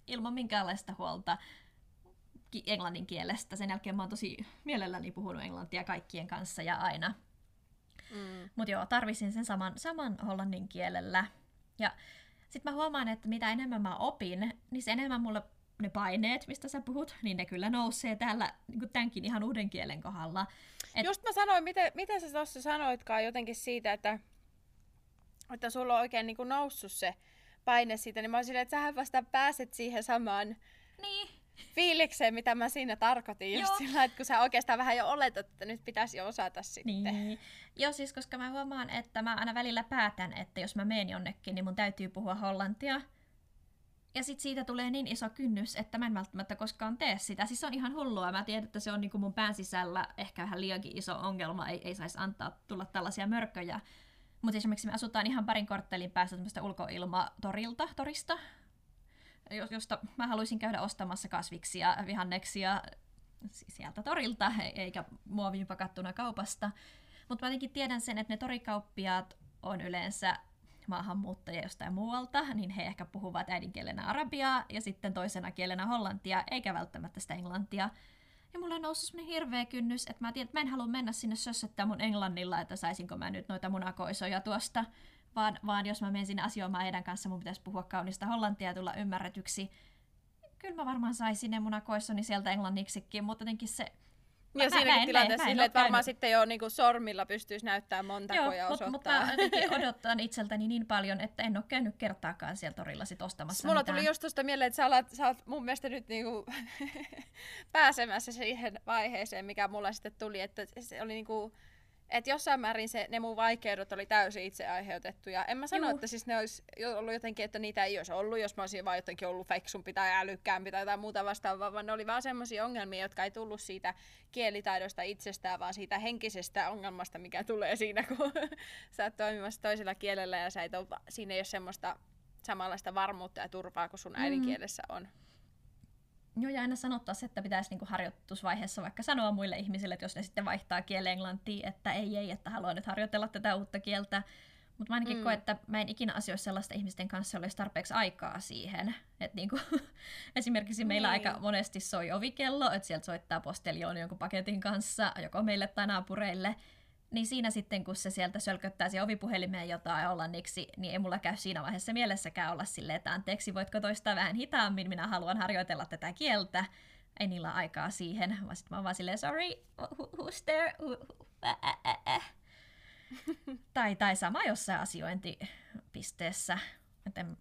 ilman minkäänlaista huolta englannin kielestä. Sen jälkeen mä oon tosi mielelläni puhunut englantia kaikkien kanssa ja aina. Mm. Mutta joo, tarvisin sen saman, saman hollannin kielellä. Ja sitten mä huomaan, että mitä enemmän mä opin, niin se enemmän mulle ne paineet, mistä sä puhut, niin ne kyllä nousee täällä niin tämänkin ihan uuden kielen kohdalla. Et... Just mä sanoin, miten, miten sä tuossa sanoitkaan jotenkin siitä, että, että sulla on oikein niin kuin noussut se paine siitä, niin mä olisin, että sähän vasta pääset siihen samaan niin. fiilikseen, mitä mä siinä tarkoitin. Just Joo. sillä, että kun sä oikeastaan vähän jo oletat, että nyt pitäisi jo osata sitten. Niin. Joo, siis koska mä huomaan, että mä aina välillä päätän, että jos mä menen jonnekin, niin mun täytyy puhua hollantia. Ja sitten siitä tulee niin iso kynnys, että mä en välttämättä koskaan tee sitä. Siis se on ihan hullua. Mä tiedän, että se on niinku mun pään sisällä ehkä vähän liiankin iso ongelma. Ei, ei saisi antaa tulla tällaisia mörköjä. Mutta esimerkiksi me asutaan ihan parin korttelin päässä tämmöistä ulkoilmatorilta, torista, josta mä haluaisin käydä ostamassa kasviksia, vihanneksia sieltä torilta, eikä muoviin pakattuna kaupasta. Mutta mä jotenkin tiedän sen, että ne torikauppiaat on yleensä maahanmuuttajia jostain muualta, niin he ehkä puhuvat äidinkielenä arabiaa ja sitten toisena kielenä hollantia, eikä välttämättä sitä englantia. Ja mulla on noussut semmoinen hirveä kynnys, että mä tiedän, että mä en halua mennä sinne sössöttää mun englannilla, että saisinko mä nyt noita munakoisoja tuosta, vaan, vaan jos mä menen sinne asioimaan heidän kanssa, mun pitäisi puhua kaunista hollantia ja tulla ymmärretyksi. Kyllä mä varmaan saisin ne munakoissoni sieltä englanniksikin, mutta jotenkin se ja siinäkin tilanteessa silleen, että varmaan sitten jo niin kuin sormilla pystyisi näyttämään montako Joo, ja osoittaa. Mutta mä odotan itseltäni niin paljon, että en ole käynyt kertaakaan siellä torilla sit ostamassa Mulla mitään. tuli just tuosta mieleen, että sä olet, sä olet mun mielestä nyt niinku pääsemässä siihen vaiheeseen, mikä mulla sitten tuli, että se oli niinku että jossain määrin se, ne mun vaikeudet oli täysin itse aiheutettuja. En mä sano, Juh. että siis ne olisi ollut jotenkin, että niitä ei olisi ollut, jos mä olisin vaan jotenkin ollut feksumpi tai älykkäämpi tai jotain muuta vastaavaa, vaan ne oli vaan semmoisia ongelmia, jotka ei tullut siitä kielitaidosta itsestään, vaan siitä henkisestä ongelmasta, mikä tulee siinä, kun sä oot toimimassa toisella kielellä ja sä et ole, siinä ei ole semmoista samanlaista varmuutta ja turvaa kuin sun mm. äidinkielessä on. Joo, ja aina sanottaisiin, että pitäisi niinku harjoitusvaiheessa vaikka sanoa muille ihmisille, että jos ne sitten vaihtaa kielen englantiin, että ei, ei, että haluan nyt harjoitella tätä uutta kieltä. Mutta mä ainakin mm. koen, että mä en ikinä asioisi sellaisten ihmisten kanssa, olisi tarpeeksi aikaa siihen. Et niinku, esimerkiksi meillä niin. aika monesti soi ovikello, että sieltä soittaa posteljoon jonkun paketin kanssa, joko meille tai naapureille. Niin siinä sitten, kun se sieltä sölköttää se ovipuhelimeen jotain hollanniksi, niin ei mulla käy siinä vaiheessa mielessäkään olla silleen, että anteeksi, voitko toistaa vähän hitaammin, minä haluan harjoitella tätä kieltä. Ei niillä aikaa siihen, vaan sitten mä oon vaan silleen, sorry, who's there? tai, tai sama jossain asiointipisteessä. Joten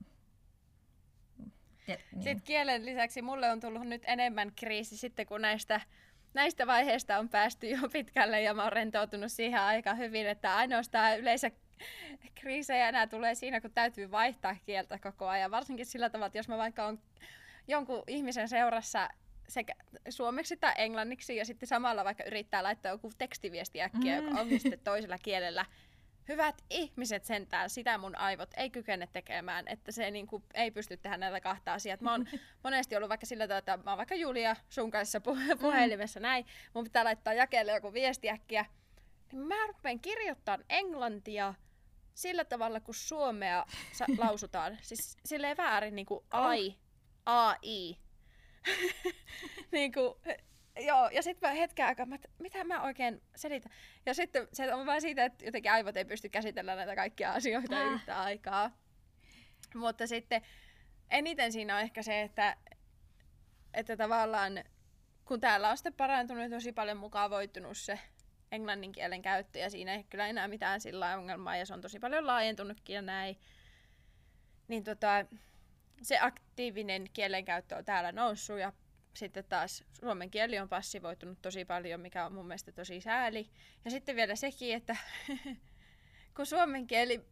Tiet, niin. Sitten kielen lisäksi mulle on tullut nyt enemmän kriisi sitten, kun näistä näistä vaiheista on päästy jo pitkälle ja mä oon rentoutunut siihen aika hyvin, että ainoastaan yleensä kriisejä enää tulee siinä, kun täytyy vaihtaa kieltä koko ajan. Varsinkin sillä tavalla, että jos mä vaikka on jonkun ihmisen seurassa sekä suomeksi tai englanniksi ja sitten samalla vaikka yrittää laittaa joku tekstiviesti äkkiä, mm. joka on sitten toisella kielellä, hyvät ihmiset sentään, sitä mun aivot ei kykene tekemään, että se niin kuin, ei pysty tehdä näitä kahta asiaa. Mä oon monesti ollut vaikka sillä tavalla, että mä oon vaikka Julia sun kanssa puh- puhelimessa näin, mun pitää laittaa jakelle joku viesti äkkiä, niin mä rupean kirjoittamaan englantia sillä tavalla, kun suomea sa- lausutaan. Siis silleen väärin, niin kuin ai, ai. niin kuin, Joo, ja sitten mä hetken aikaa, mä, mitä mä oikein selitän. Ja sitten se on vain siitä, että jotenkin aivot ei pysty käsitellä näitä kaikkia asioita äh. yhtä aikaa. Mutta sitten eniten siinä on ehkä se, että, että tavallaan kun täällä on sitten parantunut tosi paljon mukavoittunut se englannin kielen käyttö ja siinä ei kyllä enää mitään sillä ongelmaa ja se on tosi paljon laajentunutkin ja näin. Niin tota, se aktiivinen kielenkäyttö on täällä noussut ja sitten taas suomen kieli on passivoitunut tosi paljon, mikä on mun mielestä tosi sääli. Ja sitten vielä sekin, että kun suomen kieli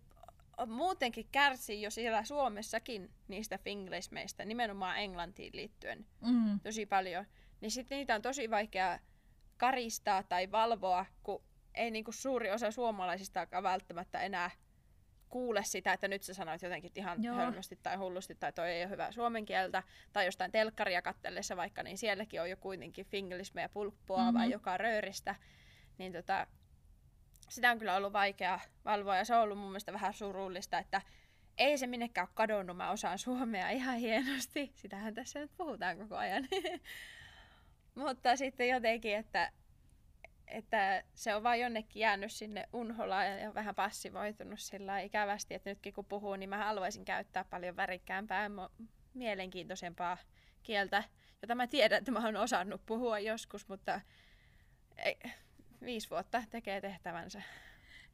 muutenkin kärsii jo siellä Suomessakin niistä finglismeistä, nimenomaan englantiin liittyen mm. tosi paljon, niin sitten niitä on tosi vaikea karistaa tai valvoa, kun ei niinku suuri osa suomalaisista välttämättä enää kuule sitä, että nyt sä sanoit jotenkin ihan Joo. hölmösti tai hullusti tai toi ei ole hyvää suomen kieltä, tai jostain telkkaria kattellessa vaikka, niin sielläkin on jo kuitenkin finglismeä pulppua mm-hmm. vai Mhm. joka rööristä, niin tota, sitä on kyllä ollut vaikea valvoa ja se on ollut mun mielestä vähän surullista, että ei se minnekään ole kadonnut, mä osaan suomea ihan hienosti, sitähän tässä nyt puhutaan koko ajan. Mutta sitten jotenkin, että, että se on vaan jonnekin jäänyt sinne unholaan ja, vähän passivoitunut sillä ikävästi, että nytkin kun puhuu, niin mä haluaisin käyttää paljon värikkäämpää, mielenkiintoisempaa kieltä, jota mä tiedän, että mä oon osannut puhua joskus, mutta ei, viisi vuotta tekee tehtävänsä.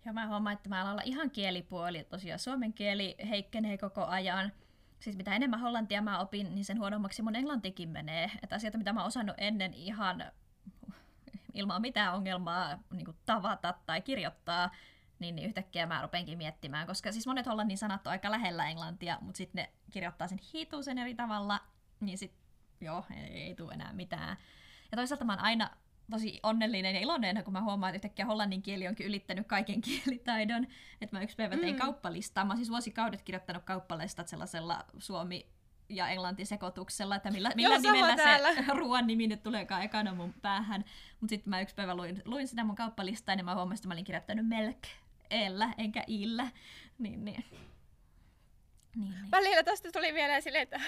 Ja mä huomaan, että mä alan ihan kielipuoli. Tosiaan suomen kieli heikkenee koko ajan. Siis mitä enemmän hollantia mä opin, niin sen huonommaksi mun englantikin menee. Että asioita, mitä mä oon osannut ennen ihan ilman mitään ongelmaa niin kuin tavata tai kirjoittaa, niin, niin yhtäkkiä mä rupenkin miettimään. Koska siis monet hollannin sanat on aika lähellä englantia, mutta sitten ne kirjoittaa sen hitusen eri tavalla, niin sit joo, ei, ei tule enää mitään. Ja toisaalta mä oon aina tosi onnellinen ja iloinen, kun mä huomaan, että yhtäkkiä hollannin kieli onkin ylittänyt kaiken kielitaidon. Että mä yksi päivä tein Mm. kauppalistaa. Mä oon siis vuosikaudet kirjoittanut kauppalistat sellaisella suomi ja englanti sekoituksella, että millä, millä Joo, nimellä täällä. se ruoan nimi nyt tuleekaan ekana mun päähän. Mutta sitten mä yksi päivä luin, luin sitä mun kauppalistaa ja mä huomasin, että mä olin kirjoittanut melk ellä enkä illä. Niin, niin. Niin, niin. Välillä tästä tuli mieleen silleen, että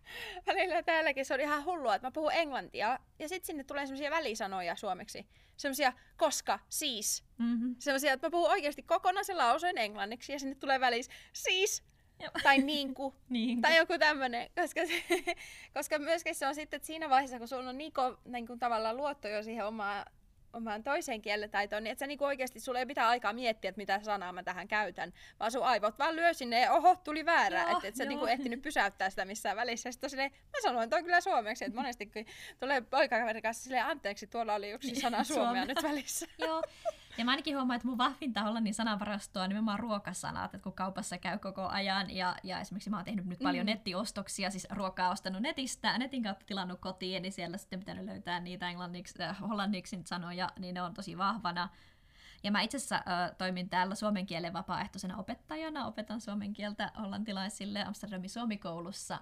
välillä täälläkin se on ihan hullua, että mä puhun englantia ja sitten sinne tulee semmoisia välisanoja suomeksi. Semmoisia koska, siis. Mm-hmm. Semmoisia, että mä puhun oikeasti kokonaisen lauseen englanniksi ja sinne tulee välissä siis Joo. tai niinku Niin. tai joku tämmönen, koska, se, koska myöskin se on sitten, että siinä vaiheessa, kun sulla on niin, ko, niin kuin tavallaan luotto jo siihen omaan, omaan toiseen kielitaitoon, niin että sä niin oikeasti, sulla ei pitää aikaa miettiä, että mitä sanaa mä tähän käytän, vaan sun aivot vaan lyö sinne ja oho, tuli väärä, että et sä joo. niin kuin ehtinyt pysäyttää sitä missään välissä. Sitten silleen, mä sanoin toi kyllä suomeksi, että monesti kun tulee poikakaverin kanssa silleen, anteeksi, tuolla oli yksi sana suomea Suomea. nyt välissä. Joo. Ja mä ainakin huomaan, että mun vahvinta hollannin sanavarastoa on nimenomaan ruokasanat, että kun kaupassa käy koko ajan ja, ja esimerkiksi mä oon tehnyt nyt paljon Mm. nettiostoksia, siis ruokaa ostanut netistä, netin kautta tilannut kotiin, niin siellä sitten pitänyt löytää niitä englanniksi, äh, hollanniksi sanoja, niin ne on tosi vahvana. Ja mä itse asiassa äh, toimin täällä suomen kielen vapaaehtoisena opettajana, opetan suomen kieltä hollantilaisille Amsterdamin suomikoulussa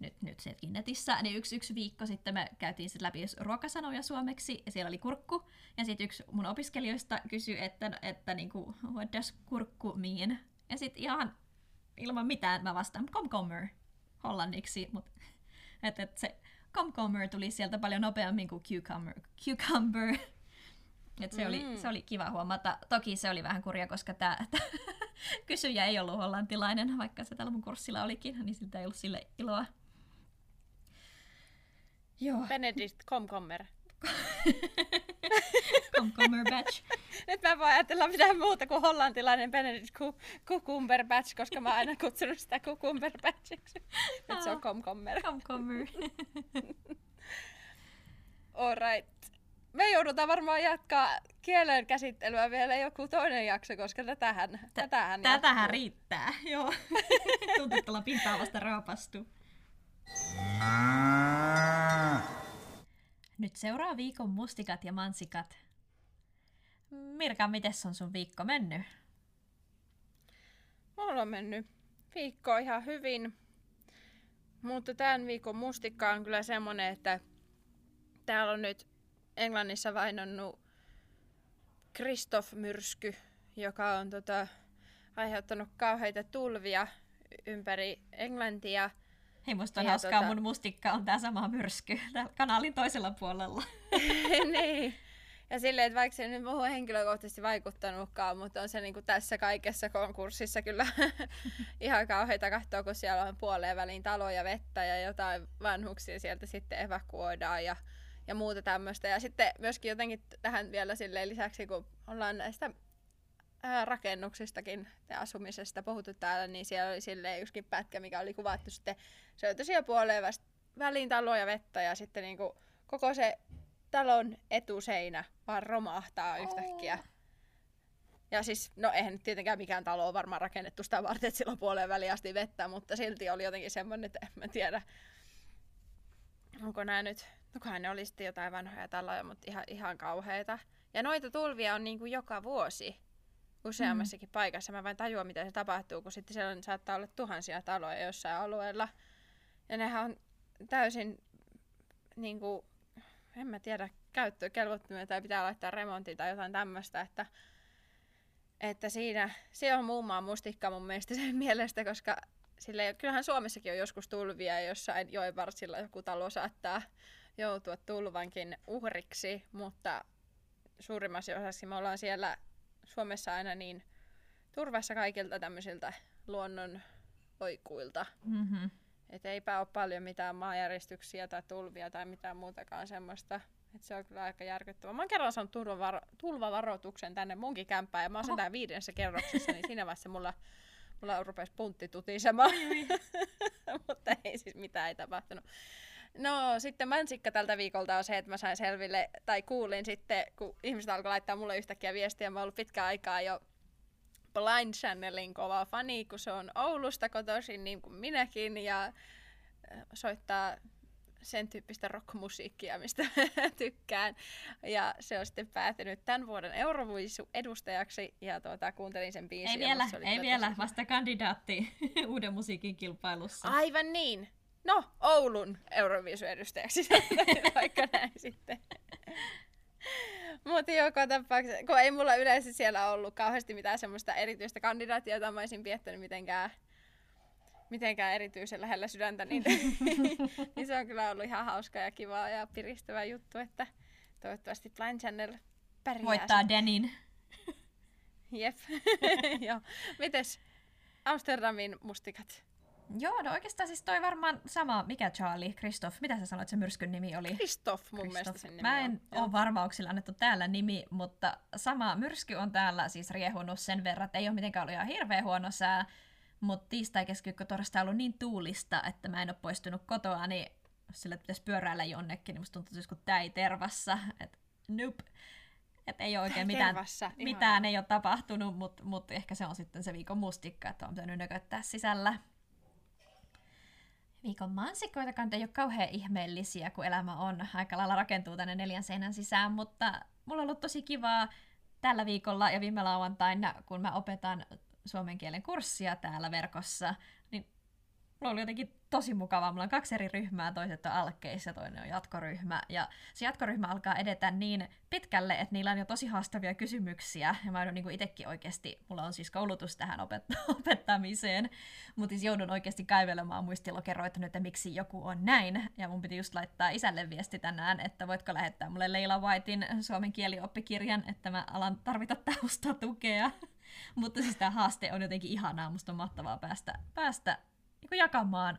nyt, nyt sekin netissä, niin yksi, yksi viikko sitten me käytiin sit läpi ruokasanoja suomeksi, ja siellä oli kurkku, ja sitten yksi mun opiskelijoista kysyi, että, että niinku, what does kurkku mean? Ja sitten ihan ilman mitään mä vastaan komkommer hollanniksi, mutta et, et se komkommer tuli sieltä paljon nopeammin kuin cucumber. cucumber. Et se, oli, Mm. se oli kiva huomata. Toki se oli vähän kurja, koska tämä kysyjä ei ollut hollantilainen, vaikka se tällä mun kurssilla olikin, niin siltä ei ollut sille iloa. Joo, Benedict Comcommer. komkommer batch. Nyt mä en voi ajatella mitään muuta kuin hollantilainen Benedict Cu- Cucumberbatch, koska mä oon aina kutsunut sitä Cucumberbatchiksi. Nyt se on Comcommer. Komkommer. Alright. Me joudutaan varmaan jatkaa kielen käsittelyä vielä joku toinen jakso, koska tätähän, tätähän, Tätähän jatkuu. riittää, joo. Tuntuu, että ollaan pintaa vasta raapastu. Nyt seuraa viikon mustikat ja mansikat. Mirka, miten on sun viikko mennyt? Mulla on mennyt viikko ihan hyvin. Mutta tämän viikon mustikka on kyllä semmonen, että täällä on nyt Englannissa vainonnut Kristoff-myrsky, joka on tota, aiheuttanut kauheita tulvia ympäri Englantia. Hei, musta on Ja hauskaa, tota- mun mustikka on tää sama myrsky täällä kanaalin toisella puolella. niin. Ja silleen, että vaikka se nyt muuhun henkilökohtaisesti vaikuttanutkaan, mutta on se niin kuin tässä kaikessa konkurssissa kyllä ihan kauheita katsoa, kun siellä on puoleen väliin taloja vettä ja jotain vanhuksia sieltä sitten evakuoidaan ja, ja muuta tämmöistä. Ja sitten myöskin jotenkin tähän vielä silleen lisäksi, kun ollaan näistä ää, rakennuksistakin ja asumisesta puhuttu täällä, niin siellä oli silleen yksikin pätkä, mikä oli kuvattu sitten, se on tosiaan puoleen väst- väliin taloja vettä ja sitten niinku koko se talon etuseinä vaan romahtaa yhtäkkiä. Ja siis, no eihän nyt tietenkään mikään talo ole varmaan rakennettu sitä varten, että sillä on puoleen väliin asti vettä, mutta silti oli jotenkin semmoinen, että en mä tiedä, onko nämä nyt, no ne oli sitten jotain vanhoja taloja, mutta ihan, ihan kauheita. Ja noita tulvia on niin kuin joka vuosi. Useammassakin mm. paikassa. Mä vain tajuan, mitä se tapahtuu, kun sitten siellä saattaa olla tuhansia taloja jossain alueella. Ja nehän on täysin, niin kuin, en mä tiedä, käyttökelvottomia tai pitää laittaa remontti tai jotain tämmöistä, että, että siinä, se on muun mustikka mun mielestä sen mielestä, koska sille, kyllähän Suomessakin on joskus tulvia ja jossain joen varsilla joku talo saattaa joutua tulvankin uhriksi, mutta suurimmassa osassa me ollaan siellä Suomessa aina niin turvassa kaikilta tämmöisiltä luonnon oikuilta. Mm-hmm. Että eipä ole paljon mitään maanjäristyksiä tai tulvia tai mitään muutakaan semmoista. Et se on kyllä aika järkyttävää. Mä oon kerran saanut tulvavaro- tulvavaroituksen tänne munkin kämppään ja mä oon sen täällä viidennessä kerroksessa, niin siinä vaiheessa mulla, mulla rupesi puntti tutisemaan. Mutta ei siis mitään ei tapahtunut. No sitten mansikka tältä viikolta on se, että mä sain selville, tai kuulin sitten, kun ihmiset alkoi laittaa mulle yhtäkkiä viestiä, mä oon ollut pitkään aikaa jo Blind Channelin kova fani, kun se on Oulusta kotoisin niin kuin minäkin, ja äh, soittaa sen tyyppistä rockmusiikkia, mistä tykkään. Ja se on sitten päätynyt tämän vuoden Euroviisu edustajaksi ja tuota, kuuntelin sen biisin. Ei vielä, ei vielä, vasta kandidaatti uuden musiikin kilpailussa. Aivan niin. No, Oulun Euroviisu-edustajaksi, vaikka näin sitten. Mutta joka tapauksessa, kun ei mulla yleensä siellä ollut kauheasti mitään semmoista erityistä kandidaattia, jota mä olisin viettänyt mitenkään, mitenkään erityisen lähellä sydäntä, niin, niin se on kyllä ollut ihan hauska ja kiva ja piristävä juttu, että toivottavasti Blind Channel pärjää. Voittaa Denin. Jep. Joo. Mites Amsterdamin mustikat? Joo, no oikeastaan siis toi varmaan sama, mikä Charlie, Kristoff, mitä sä sanoit, se myrskyn nimi oli? Kristoff mun Christoph. mielestä sen nimi Mä en on. ole varmauksilla annettu täällä nimi, mutta sama myrsky on täällä siis riehunut sen verran, että ei ole mitenkään ollut ihan hirveän huono sää, mutta tiistai, keskiviikko, torstai on ollut niin tuulista, että mä en ole poistunut kotoa, niin sillä pitäisi pyöräillä jonnekin, niin musta tuntuu, että täi tervassa, että nope. Että ei ole oikein mitään, mitään ei ole tapahtunut, mutta mut ehkä se on sitten se viikon mustikka, että on pitänyt nököttää sisällä viikon mansikoitakaan ei ole kauhean ihmeellisiä, kun elämä on. Aika lailla rakentuu tänne neljän seinän sisään, mutta mulla on ollut tosi kivaa tällä viikolla ja viime lauantaina, kun mä opetan suomen kielen kurssia täällä verkossa, niin mulla oli jotenkin tosi mukavaa. Mulla on kaksi eri ryhmää, toiset on alkeissa toinen on jatkoryhmä. Ja se jatkoryhmä alkaa edetä niin pitkälle, että niillä on jo tosi haastavia kysymyksiä. Ja mä joudun niin itsekin oikeasti, mulla on siis koulutus tähän opet- opettamiseen, mutta siis joudun oikeasti kaivelemaan muistilokeroita että miksi joku on näin. Ja mun piti just laittaa isälle viesti tänään, että voitko lähettää mulle Leila Whitein suomen kielioppikirjan, että mä alan tarvita taustatukea. mutta siis tämä haaste on jotenkin ihanaa, musta on mahtavaa päästä, päästä niin jakamaan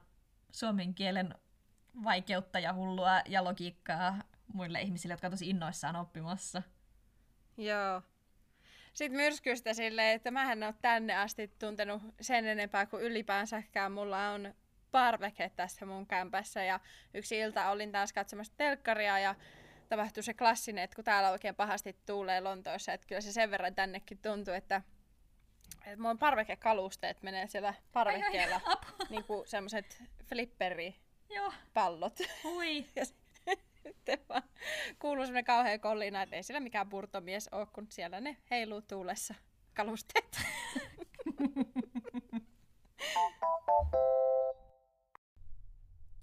suomen kielen vaikeutta ja hullua ja logiikkaa muille ihmisille, jotka on tosi innoissaan oppimassa. Joo. Sitten myrskystä silleen, että mä en ole tänne asti tuntenut sen enempää kuin ylipäänsäkään. Mulla on parveke tässä mun kämpässä ja yksi ilta olin taas katsomassa telkkaria ja tapahtui se klassinen, että kun täällä oikein pahasti tuulee Lontoossa, että kyllä se sen verran tännekin tuntuu, että että on parvekekalusteet menee siellä parvekkeella. niin kuin semmoset flipperi pallot. Ui. ja sitten vaan kuuluu semmoinen kauhea kollina, että ei siellä mikään purtomies ole, kun siellä ne heiluu tuulessa kalusteet.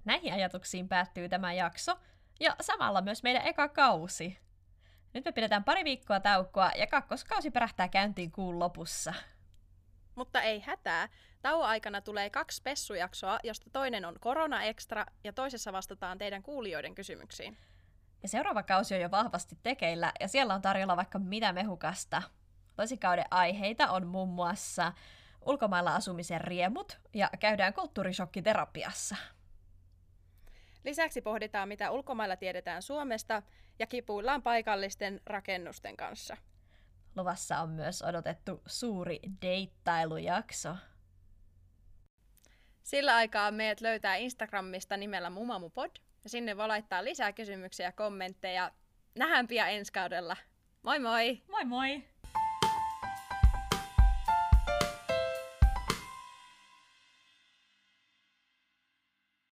Näihin ajatuksiin päättyy tämä jakso ja samalla myös meidän eka kausi. Nyt me pidetään pari viikkoa taukoa ja kakkoskausi pärähtää käyntiin kuun lopussa. Mutta ei hätää. Tauon aikana tulee kaksi spessujaksoa, josta toinen on Korona Extra ja toisessa vastataan teidän kuulijoiden kysymyksiin. Ja seuraava kausi on jo vahvasti tekeillä ja siellä on tarjolla vaikka mitä mehukasta. Tosikauden aiheita on muun muassa ulkomailla asumisen riemut ja käydään kulttuurishokkiterapiassa. Lisäksi pohditaan, mitä ulkomailla tiedetään Suomesta ja kipuillaan paikallisten rakennusten kanssa. Luvassa on myös odotettu suuri deittailujakso. Sillä aikaa meidät löytää Instagramista nimellä Mumamupod, ja sinne voi laittaa lisää kysymyksiä ja kommentteja. Nähdään pian ensi kaudella. Moi moi! Moi moi!